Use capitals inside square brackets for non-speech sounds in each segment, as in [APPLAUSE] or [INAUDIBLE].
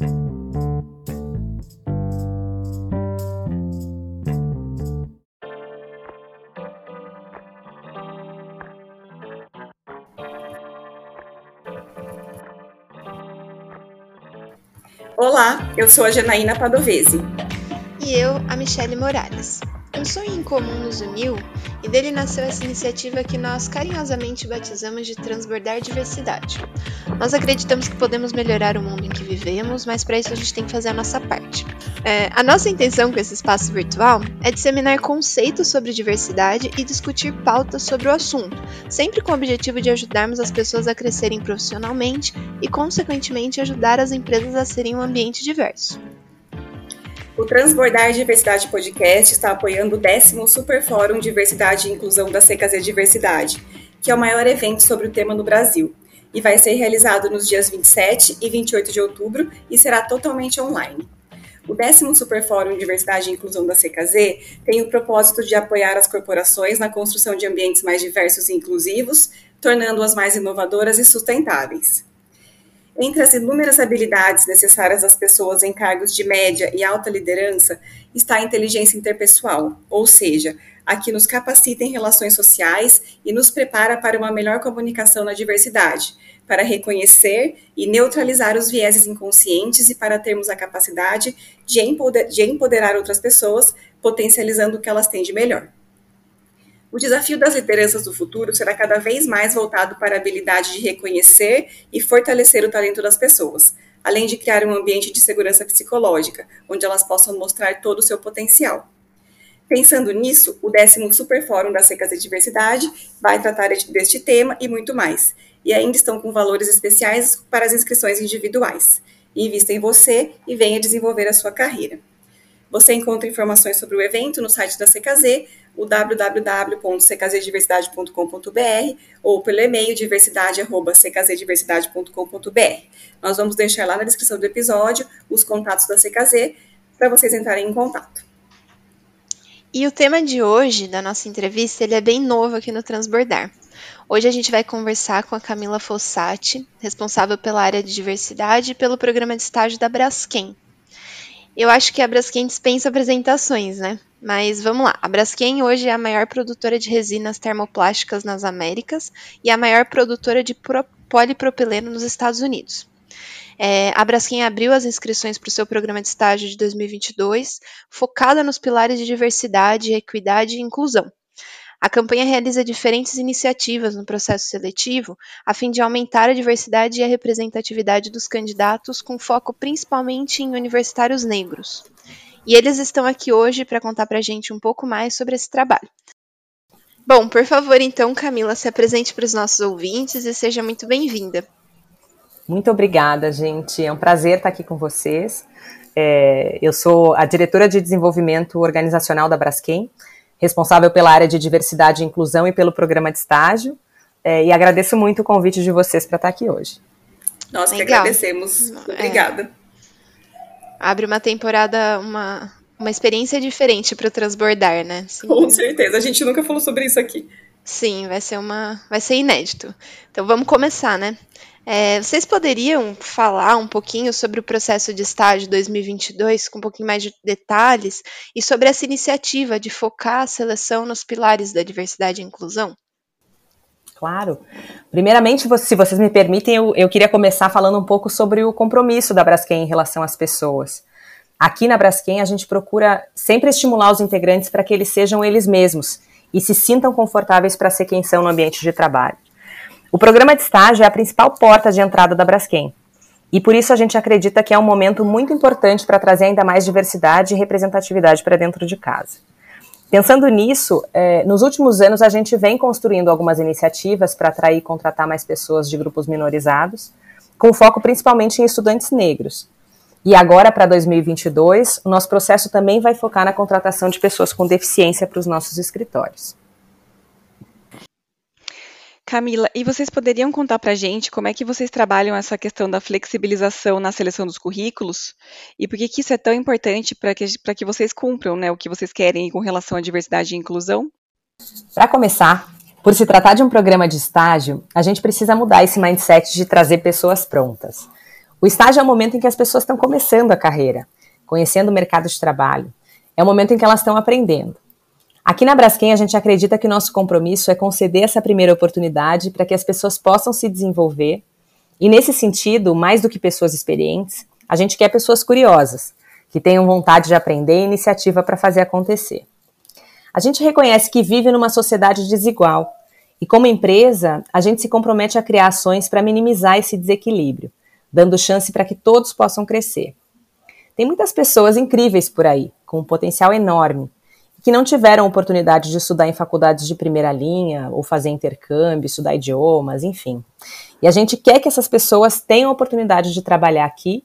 Olá, eu sou a Janaína Padovese. E eu, a Michele Morales. Um sonho em comum nos uniu e dele nasceu essa iniciativa que nós carinhosamente batizamos de Transbordar Diversidade. Nós acreditamos que podemos melhorar o mundo em que vivemos, mas para isso a gente tem que fazer a nossa parte. É, a nossa intenção com esse espaço virtual é disseminar conceitos sobre diversidade e discutir pautas sobre o assunto, sempre com o objetivo de ajudarmos as pessoas a crescerem profissionalmente e, consequentemente, ajudar as empresas a serem um ambiente diverso. O Transbordar Diversidade Podcast está apoiando o décimo Super Fórum Diversidade e Inclusão da CKZ Diversidade, que é o maior evento sobre o tema no Brasil, e vai ser realizado nos dias 27 e 28 de outubro e será totalmente online. O décimo Super Fórum Diversidade e Inclusão da CKZ tem o propósito de apoiar as corporações na construção de ambientes mais diversos e inclusivos, tornando-as mais inovadoras e sustentáveis. Entre as inúmeras habilidades necessárias às pessoas em cargos de média e alta liderança está a inteligência interpessoal, ou seja, a que nos capacita em relações sociais e nos prepara para uma melhor comunicação na diversidade, para reconhecer e neutralizar os vieses inconscientes e para termos a capacidade de empoderar outras pessoas, potencializando o que elas têm de melhor. O desafio das lideranças do futuro será cada vez mais voltado para a habilidade de reconhecer e fortalecer o talento das pessoas, além de criar um ambiente de segurança psicológica, onde elas possam mostrar todo o seu potencial. Pensando nisso, o décimo Super Fórum da CKZ Diversidade vai tratar deste tema e muito mais. E ainda estão com valores especiais para as inscrições individuais. Invista em você e venha desenvolver a sua carreira. Você encontra informações sobre o evento no site da CKZ, o www.ckzdiversidade.com.br ou pelo e-mail diversidade@ckzdiversidade.com.br. Nós vamos deixar lá na descrição do episódio os contatos da CKZ para vocês entrarem em contato. E o tema de hoje da nossa entrevista ele é bem novo aqui no Transbordar. Hoje a gente vai conversar com a Camila Fossati, responsável pela área de diversidade e pelo programa de estágio da Braskem, eu acho que a Braskem dispensa apresentações, né? Mas vamos lá. A Braskem hoje é a maior produtora de resinas termoplásticas nas Américas e a maior produtora de polipropileno nos Estados Unidos. É, a Braskem abriu as inscrições para o seu programa de estágio de 2022, focada nos pilares de diversidade, equidade e inclusão. A campanha realiza diferentes iniciativas no processo seletivo a fim de aumentar a diversidade e a representatividade dos candidatos, com foco principalmente em universitários negros. E eles estão aqui hoje para contar para a gente um pouco mais sobre esse trabalho. Bom, por favor, então, Camila, se apresente para os nossos ouvintes e seja muito bem-vinda. Muito obrigada, gente. É um prazer estar aqui com vocês. É, eu sou a diretora de desenvolvimento organizacional da Braskem responsável pela área de diversidade e inclusão e pelo programa de estágio. É, e agradeço muito o convite de vocês para estar aqui hoje. Nós Legal. que agradecemos. É. Obrigada. É. Abre uma temporada, uma, uma experiência diferente para transbordar, né? Sim. Com certeza. A gente nunca falou sobre isso aqui. Sim, vai ser uma, vai ser inédito. Então vamos começar, né? É, vocês poderiam falar um pouquinho sobre o processo de estágio 2022, com um pouquinho mais de detalhes, e sobre essa iniciativa de focar a seleção nos pilares da diversidade e inclusão? Claro. Primeiramente, se vocês me permitem, eu, eu queria começar falando um pouco sobre o compromisso da Braskem em relação às pessoas. Aqui na Braskem, a gente procura sempre estimular os integrantes para que eles sejam eles mesmos e se sintam confortáveis para ser quem são no ambiente de trabalho. O programa de estágio é a principal porta de entrada da Braskem. E por isso a gente acredita que é um momento muito importante para trazer ainda mais diversidade e representatividade para dentro de casa. Pensando nisso, é, nos últimos anos a gente vem construindo algumas iniciativas para atrair e contratar mais pessoas de grupos minorizados, com foco principalmente em estudantes negros. E agora, para 2022, o nosso processo também vai focar na contratação de pessoas com deficiência para os nossos escritórios. Camila, e vocês poderiam contar para a gente como é que vocês trabalham essa questão da flexibilização na seleção dos currículos e por que, que isso é tão importante para que, que vocês cumpram né, o que vocês querem com relação à diversidade e inclusão? Para começar, por se tratar de um programa de estágio, a gente precisa mudar esse mindset de trazer pessoas prontas. O estágio é o momento em que as pessoas estão começando a carreira, conhecendo o mercado de trabalho. É o momento em que elas estão aprendendo. Aqui na Braskem, a gente acredita que nosso compromisso é conceder essa primeira oportunidade para que as pessoas possam se desenvolver. E nesse sentido, mais do que pessoas experientes, a gente quer pessoas curiosas, que tenham vontade de aprender e iniciativa para fazer acontecer. A gente reconhece que vive numa sociedade desigual e, como empresa, a gente se compromete a criar ações para minimizar esse desequilíbrio, dando chance para que todos possam crescer. Tem muitas pessoas incríveis por aí, com um potencial enorme, que não tiveram oportunidade de estudar em faculdades de primeira linha, ou fazer intercâmbio, estudar idiomas, enfim. E a gente quer que essas pessoas tenham a oportunidade de trabalhar aqui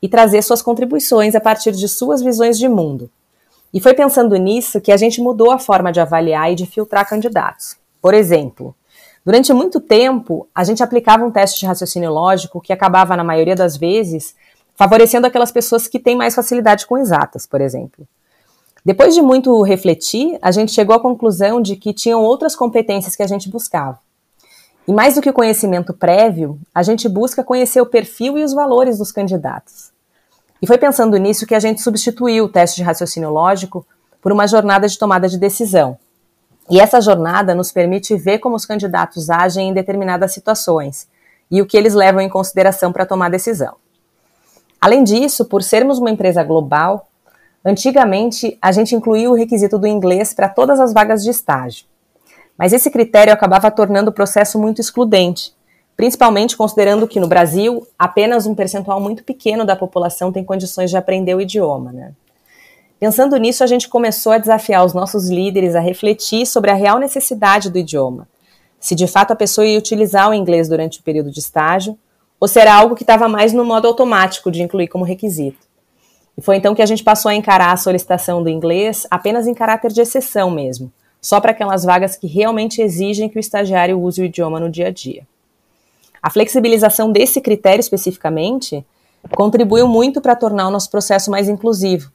e trazer suas contribuições a partir de suas visões de mundo, e foi pensando nisso que a gente mudou a forma de avaliar e de filtrar candidatos. Por exemplo, durante muito tempo, a gente aplicava um teste de raciocínio lógico que acabava, na maioria das vezes, favorecendo aquelas pessoas que têm mais facilidade com exatas, por exemplo. Depois de muito refletir, a gente chegou à conclusão de que tinham outras competências que a gente buscava. E mais do que o conhecimento prévio, a gente busca conhecer o perfil e os valores dos candidatos. E foi pensando nisso que a gente substituiu o teste de raciocínio lógico por uma jornada de tomada de decisão. E essa jornada nos permite ver como os candidatos agem em determinadas situações e o que eles levam em consideração para tomar decisão. Além disso, por sermos uma empresa global, antigamente a gente incluía o requisito do inglês para todas as vagas de estágio. Mas esse critério acabava tornando o processo muito excludente, principalmente considerando que no Brasil apenas um percentual muito pequeno da população tem condições de aprender o idioma. Né? Pensando nisso, a gente começou a desafiar os nossos líderes a refletir sobre a real necessidade do idioma. Se de fato a pessoa ia utilizar o inglês durante o período de estágio, ou se era algo que estava mais no modo automático de incluir como requisito. E foi então que a gente passou a encarar a solicitação do inglês apenas em caráter de exceção mesmo, só para aquelas vagas que realmente exigem que o estagiário use o idioma no dia a dia. A flexibilização desse critério especificamente contribuiu muito para tornar o nosso processo mais inclusivo.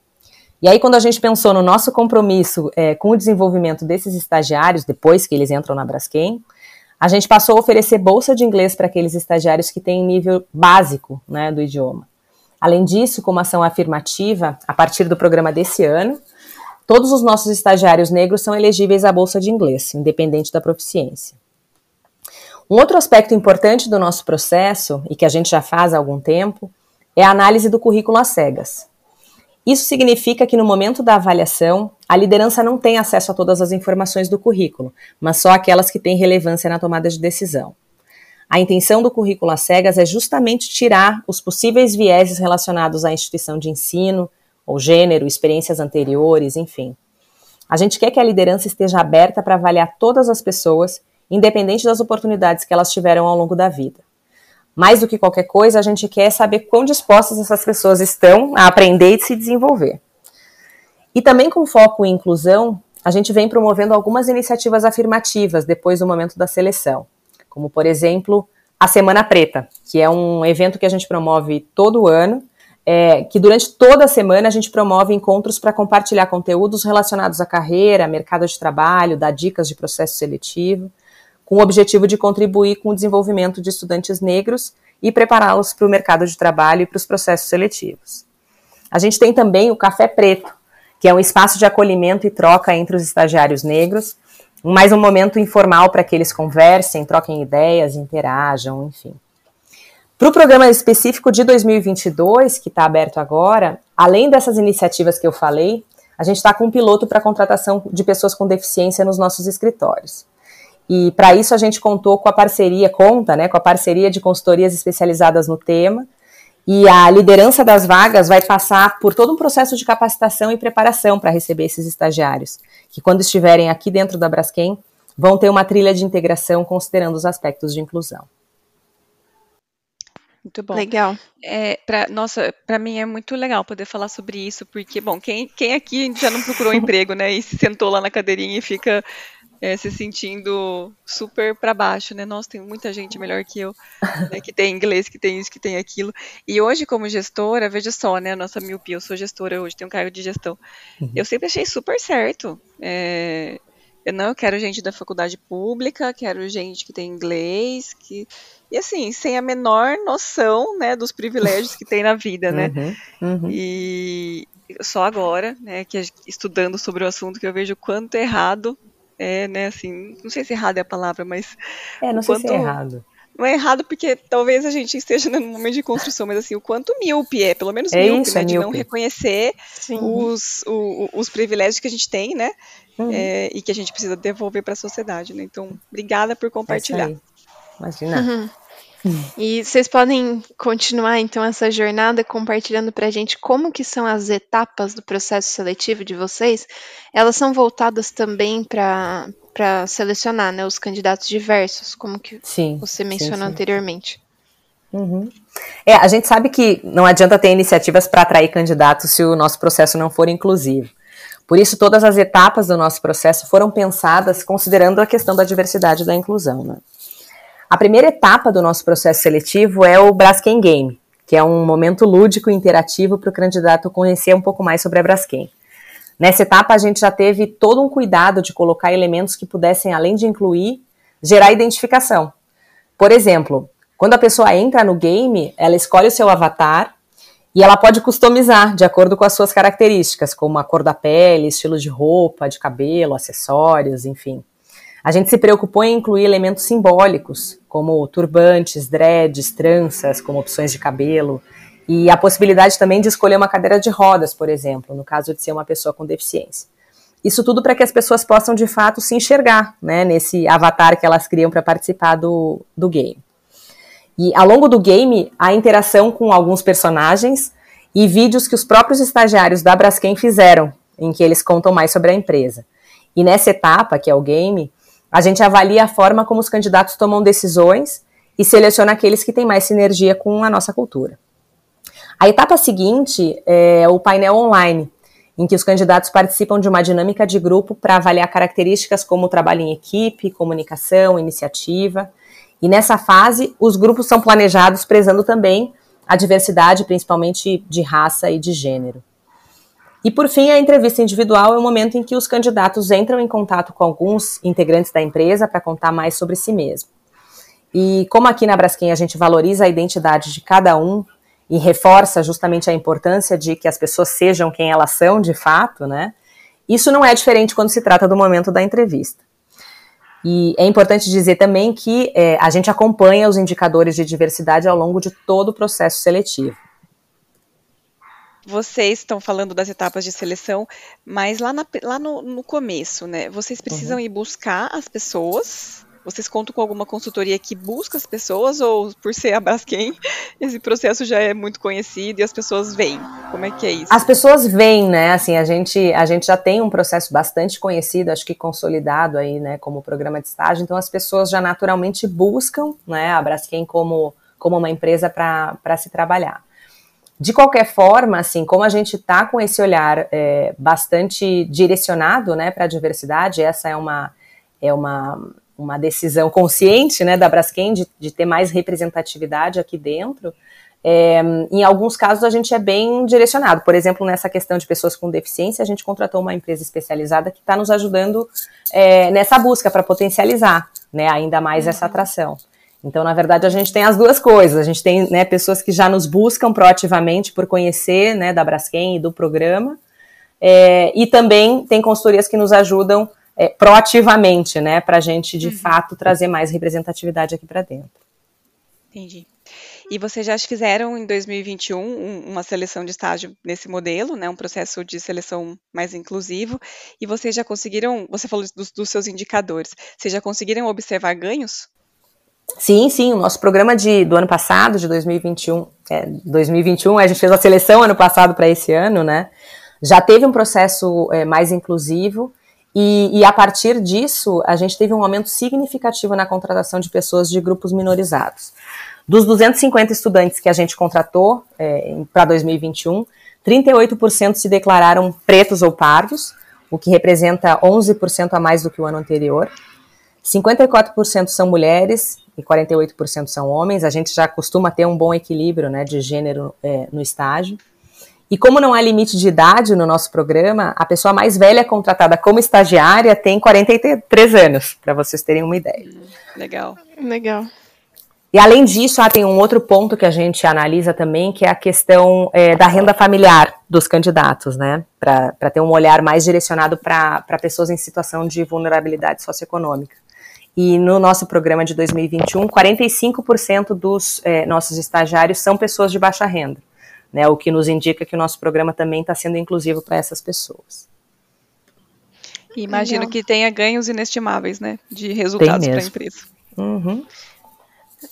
E aí, quando a gente pensou no nosso compromisso é, com o desenvolvimento desses estagiários, depois que eles entram na Braskem, a gente passou a oferecer bolsa de inglês para aqueles estagiários que têm nível básico né, do idioma. Além disso, como ação afirmativa, a partir do programa desse ano, todos os nossos estagiários negros são elegíveis à bolsa de inglês, independente da proficiência. Um outro aspecto importante do nosso processo, e que a gente já faz há algum tempo, é a análise do currículo às cegas. Isso significa que no momento da avaliação, a liderança não tem acesso a todas as informações do currículo, mas só aquelas que têm relevância na tomada de decisão. A intenção do currículo às cegas é justamente tirar os possíveis vieses relacionados à instituição de ensino, ou gênero, experiências anteriores, enfim. A gente quer que a liderança esteja aberta para avaliar todas as pessoas independente das oportunidades que elas tiveram ao longo da vida. Mais do que qualquer coisa, a gente quer saber quão dispostas essas pessoas estão a aprender e se desenvolver. E também com foco em inclusão, a gente vem promovendo algumas iniciativas afirmativas depois do momento da seleção, como por exemplo a Semana Preta, que é um evento que a gente promove todo ano, é, que durante toda a semana a gente promove encontros para compartilhar conteúdos relacionados à carreira, mercado de trabalho, dar dicas de processo seletivo com o objetivo de contribuir com o desenvolvimento de estudantes negros e prepará-los para o mercado de trabalho e para os processos seletivos. A gente tem também o Café Preto, que é um espaço de acolhimento e troca entre os estagiários negros, mais um momento informal para que eles conversem, troquem ideias, interajam, enfim. Para o programa específico de 2022, que está aberto agora, além dessas iniciativas que eu falei, a gente está com um piloto para contratação de pessoas com deficiência nos nossos escritórios. E para isso a gente contou com a parceria, conta, né, com a parceria de consultorias especializadas no tema. E a liderança das vagas vai passar por todo um processo de capacitação e preparação para receber esses estagiários, que quando estiverem aqui dentro da Braskem, vão ter uma trilha de integração considerando os aspectos de inclusão. Muito bom. Legal. É, pra, nossa, para mim é muito legal poder falar sobre isso, porque, bom, quem, quem aqui já não procurou emprego, né, e se sentou lá na cadeirinha e fica é, se sentindo super para baixo, né? Nossa, tem muita gente melhor que eu, né, que tem inglês, que tem isso, que tem aquilo. E hoje, como gestora, veja só, né? Nossa miopia, eu sou gestora hoje, tenho um cargo de gestão. Uhum. Eu sempre achei super certo. É, Eu não eu quero gente da faculdade pública, quero gente que tem inglês, que e assim, sem a menor noção, né, dos privilégios que tem na vida, né? Uhum, uhum. E só agora, né, que estudando sobre o assunto que eu vejo quanto errado é, né, assim, não sei se errado é a palavra, mas É, não sei quanto... se é errado não é errado porque talvez a gente esteja num momento de construção, mas assim, o quanto míope é, pelo menos é míope, isso, né, é de não reconhecer os, o, os privilégios que a gente tem, né, uhum. é, e que a gente precisa devolver para a sociedade, né, então, obrigada por compartilhar. Imagina. Uhum. E vocês podem continuar então essa jornada compartilhando para a gente como que são as etapas do processo seletivo de vocês. Elas são voltadas também para para selecionar né, os candidatos diversos, como que sim, você mencionou sim, sim. anteriormente. Uhum. É, a gente sabe que não adianta ter iniciativas para atrair candidatos se o nosso processo não for inclusivo. Por isso, todas as etapas do nosso processo foram pensadas considerando a questão da diversidade e da inclusão. Né? A primeira etapa do nosso processo seletivo é o Braskem Game, que é um momento lúdico e interativo para o candidato conhecer um pouco mais sobre a Braskem. Nessa etapa, a gente já teve todo um cuidado de colocar elementos que pudessem, além de incluir, gerar identificação. Por exemplo, quando a pessoa entra no game, ela escolhe o seu avatar e ela pode customizar de acordo com as suas características, como a cor da pele, estilo de roupa, de cabelo, acessórios, enfim. A gente se preocupou em incluir elementos simbólicos, como turbantes, dreads, tranças, como opções de cabelo, e a possibilidade também de escolher uma cadeira de rodas, por exemplo, no caso de ser uma pessoa com deficiência. Isso tudo para que as pessoas possam de fato se enxergar né, nesse avatar que elas criam para participar do, do game. E ao longo do game, há interação com alguns personagens e vídeos que os próprios estagiários da Braskem fizeram, em que eles contam mais sobre a empresa. E nessa etapa, que é o game, a gente avalia a forma como os candidatos tomam decisões e seleciona aqueles que têm mais sinergia com a nossa cultura. A etapa seguinte é o painel online, em que os candidatos participam de uma dinâmica de grupo para avaliar características como trabalho em equipe, comunicação, iniciativa. E nessa fase, os grupos são planejados prezando também a diversidade, principalmente de raça e de gênero. E por fim, a entrevista individual é o momento em que os candidatos entram em contato com alguns integrantes da empresa para contar mais sobre si mesmo. E como aqui na Braskem a gente valoriza a identidade de cada um e reforça justamente a importância de que as pessoas sejam quem elas são de fato, né? Isso não é diferente quando se trata do momento da entrevista. E é importante dizer também que é, a gente acompanha os indicadores de diversidade ao longo de todo o processo seletivo. Vocês estão falando das etapas de seleção, mas lá, na, lá no, no, começo, né? Vocês precisam uhum. ir buscar as pessoas vocês contam com alguma consultoria que busca as pessoas ou por ser a Braskem, [LAUGHS] esse processo já é muito conhecido e as pessoas vêm? Como é que é isso? As pessoas vêm, né? Assim, a gente, a gente já tem um processo bastante conhecido, acho que consolidado aí, né, como programa de estágio, então as pessoas já naturalmente buscam, né, a Braskem como, como uma empresa para se trabalhar. De qualquer forma, assim, como a gente está com esse olhar é, bastante direcionado, né, para a diversidade, essa é uma é uma uma decisão consciente né, da Braskem de, de ter mais representatividade aqui dentro. É, em alguns casos a gente é bem direcionado. Por exemplo, nessa questão de pessoas com deficiência, a gente contratou uma empresa especializada que está nos ajudando é, nessa busca para potencializar né, ainda mais uhum. essa atração. Então, na verdade, a gente tem as duas coisas. A gente tem né, pessoas que já nos buscam proativamente por conhecer né, da Braskem e do programa, é, e também tem consultorias que nos ajudam é, proativamente, né, para a gente de uhum. fato trazer mais representatividade aqui para dentro. Entendi. E vocês já fizeram em 2021 uma seleção de estágio nesse modelo, né, um processo de seleção mais inclusivo, e vocês já conseguiram, você falou dos, dos seus indicadores, vocês já conseguiram observar ganhos? Sim, sim, o nosso programa de, do ano passado, de 2021, é, 2021, a gente fez a seleção ano passado para esse ano, né, já teve um processo é, mais inclusivo, e, e, a partir disso, a gente teve um aumento significativo na contratação de pessoas de grupos minorizados. Dos 250 estudantes que a gente contratou é, para 2021, 38% se declararam pretos ou pardos, o que representa 11% a mais do que o ano anterior. 54% são mulheres e 48% são homens. A gente já costuma ter um bom equilíbrio né, de gênero é, no estágio. E como não há limite de idade no nosso programa, a pessoa mais velha contratada como estagiária tem 43 anos, para vocês terem uma ideia. Legal. Legal. E além disso, ah, tem um outro ponto que a gente analisa também, que é a questão é, da renda familiar dos candidatos, né? Para ter um olhar mais direcionado para pessoas em situação de vulnerabilidade socioeconômica. E no nosso programa de 2021, 45% dos é, nossos estagiários são pessoas de baixa renda, né? O que nos indica que o nosso programa também está sendo inclusivo para essas pessoas. imagino Legal. que tenha ganhos inestimáveis, né? De resultados para a empresa. Uhum.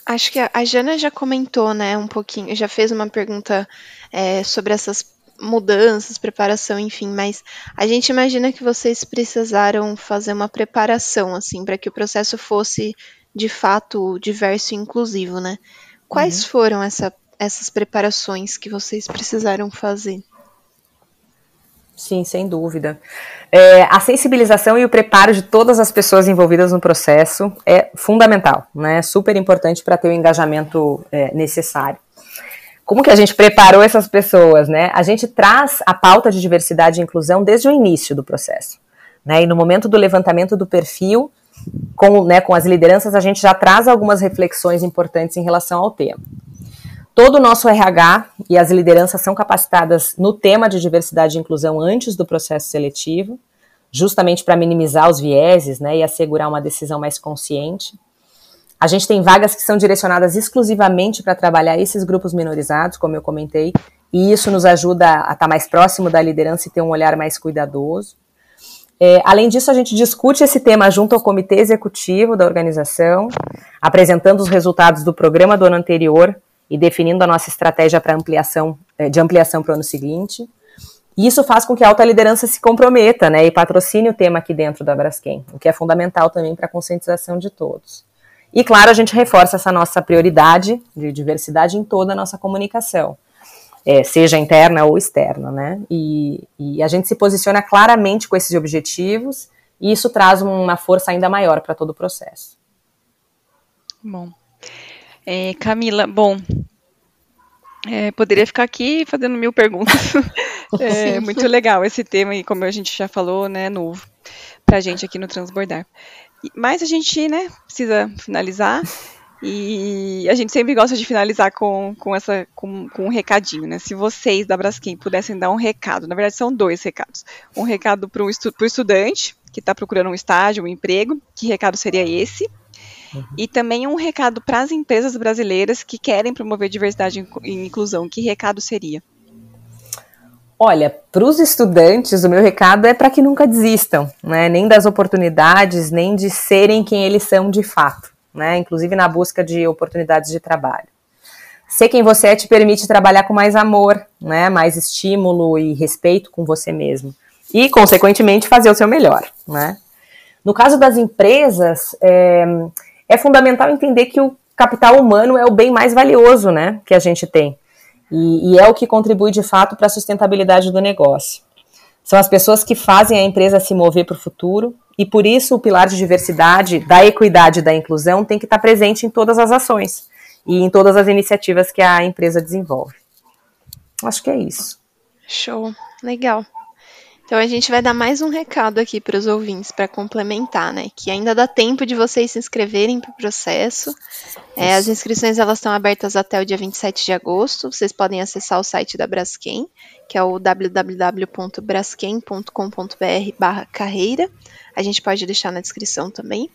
Acho que a Jana já comentou, né, um pouquinho, já fez uma pergunta é, sobre essas mudanças, preparação, enfim, mas a gente imagina que vocês precisaram fazer uma preparação, assim, para que o processo fosse de fato diverso e inclusivo, né? Quais uhum. foram essa, essas preparações que vocês precisaram fazer? Sim, sem dúvida. É, a sensibilização e o preparo de todas as pessoas envolvidas no processo é fundamental, né? Super importante para ter o engajamento é, necessário. Como que a gente preparou essas pessoas, né? A gente traz a pauta de diversidade e inclusão desde o início do processo, né? E no momento do levantamento do perfil, com, né, com as lideranças, a gente já traz algumas reflexões importantes em relação ao tema. Todo o nosso RH e as lideranças são capacitadas no tema de diversidade e inclusão antes do processo seletivo, justamente para minimizar os vieses né, e assegurar uma decisão mais consciente. A gente tem vagas que são direcionadas exclusivamente para trabalhar esses grupos minorizados, como eu comentei, e isso nos ajuda a estar tá mais próximo da liderança e ter um olhar mais cuidadoso. É, além disso, a gente discute esse tema junto ao comitê executivo da organização, apresentando os resultados do programa do ano anterior e definindo a nossa estratégia para ampliação, eh, de ampliação para o ano seguinte. E isso faz com que a alta liderança se comprometa né, e patrocine o tema aqui dentro da Braskem, o que é fundamental também para a conscientização de todos. E, claro, a gente reforça essa nossa prioridade de diversidade em toda a nossa comunicação, é, seja interna ou externa. Né? E, e a gente se posiciona claramente com esses objetivos, e isso traz uma força ainda maior para todo o processo. Bom, é, Camila, bom, é, poderia ficar aqui fazendo mil perguntas. [LAUGHS] é muito legal esse tema e como a gente já falou, né, novo para a gente aqui no Transbordar. Mas a gente, né, precisa finalizar e a gente sempre gosta de finalizar com, com, essa, com, com um recadinho, né? Se vocês da Braskem pudessem dar um recado, na verdade são dois recados. Um recado para o estu estudante que está procurando um estágio, um emprego, que recado seria esse? Uhum. E também um recado para as empresas brasileiras que querem promover diversidade e inclusão. Que recado seria? Olha, para os estudantes, o meu recado é para que nunca desistam, né? Nem das oportunidades, nem de serem quem eles são de fato, né? Inclusive na busca de oportunidades de trabalho. Ser quem você é te permite trabalhar com mais amor, né? Mais estímulo e respeito com você mesmo. E, consequentemente, fazer o seu melhor, né? No caso das empresas, é, é fundamental entender que o capital humano é o bem mais valioso né, que a gente tem. E, e é o que contribui de fato para a sustentabilidade do negócio. São as pessoas que fazem a empresa se mover para o futuro, e por isso o pilar de diversidade, da equidade e da inclusão tem que estar presente em todas as ações e em todas as iniciativas que a empresa desenvolve. Acho que é isso. Show, legal. Então a gente vai dar mais um recado aqui para os ouvintes para complementar, né? Que ainda dá tempo de vocês se inscreverem para o processo. É, as inscrições elas estão abertas até o dia 27 de agosto. Vocês podem acessar o site da Braskem, que é o www.braskem.com.br/carreira. A gente pode deixar na descrição também.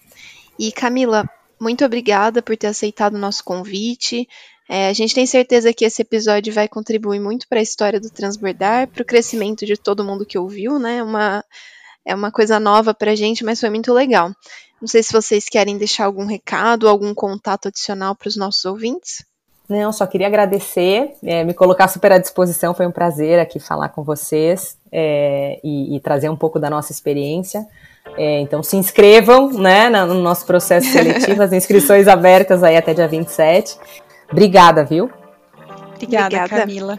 E Camila, muito obrigada por ter aceitado o nosso convite. É, a gente tem certeza que esse episódio vai contribuir muito para a história do transbordar, para o crescimento de todo mundo que ouviu, né? Uma, é uma coisa nova para a gente, mas foi muito legal. Não sei se vocês querem deixar algum recado, algum contato adicional para os nossos ouvintes. Não, só queria agradecer, é, me colocar super à disposição, foi um prazer aqui falar com vocês é, e, e, trazer um pouco da nossa experiência. É, então se inscrevam né, no nosso processo seletivo, as [LAUGHS] inscrições abertas aí até dia 27. Obrigada, viu? Obrigada, Obrigada. Camila.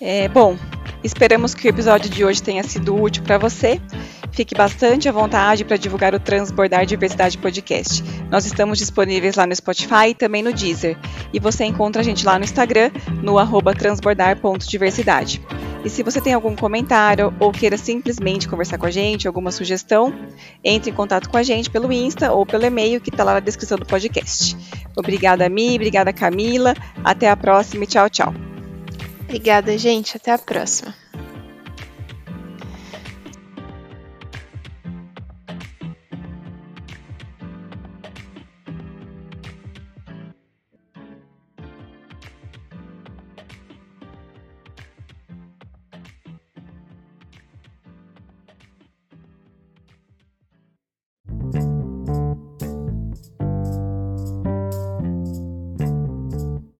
É, bom, Esperamos que o episódio de hoje tenha sido útil para você. Fique bastante à vontade para divulgar o Transbordar Diversidade Podcast. Nós estamos disponíveis lá no Spotify e também no Deezer. E você encontra a gente lá no Instagram, no arroba transbordar.diversidade. E se você tem algum comentário ou queira simplesmente conversar com a gente, alguma sugestão, entre em contato com a gente pelo Insta ou pelo e-mail que está lá na descrição do podcast. Obrigada, Mi, obrigada, Camila. Até a próxima e tchau, tchau. Obrigada, gente. Até a próxima.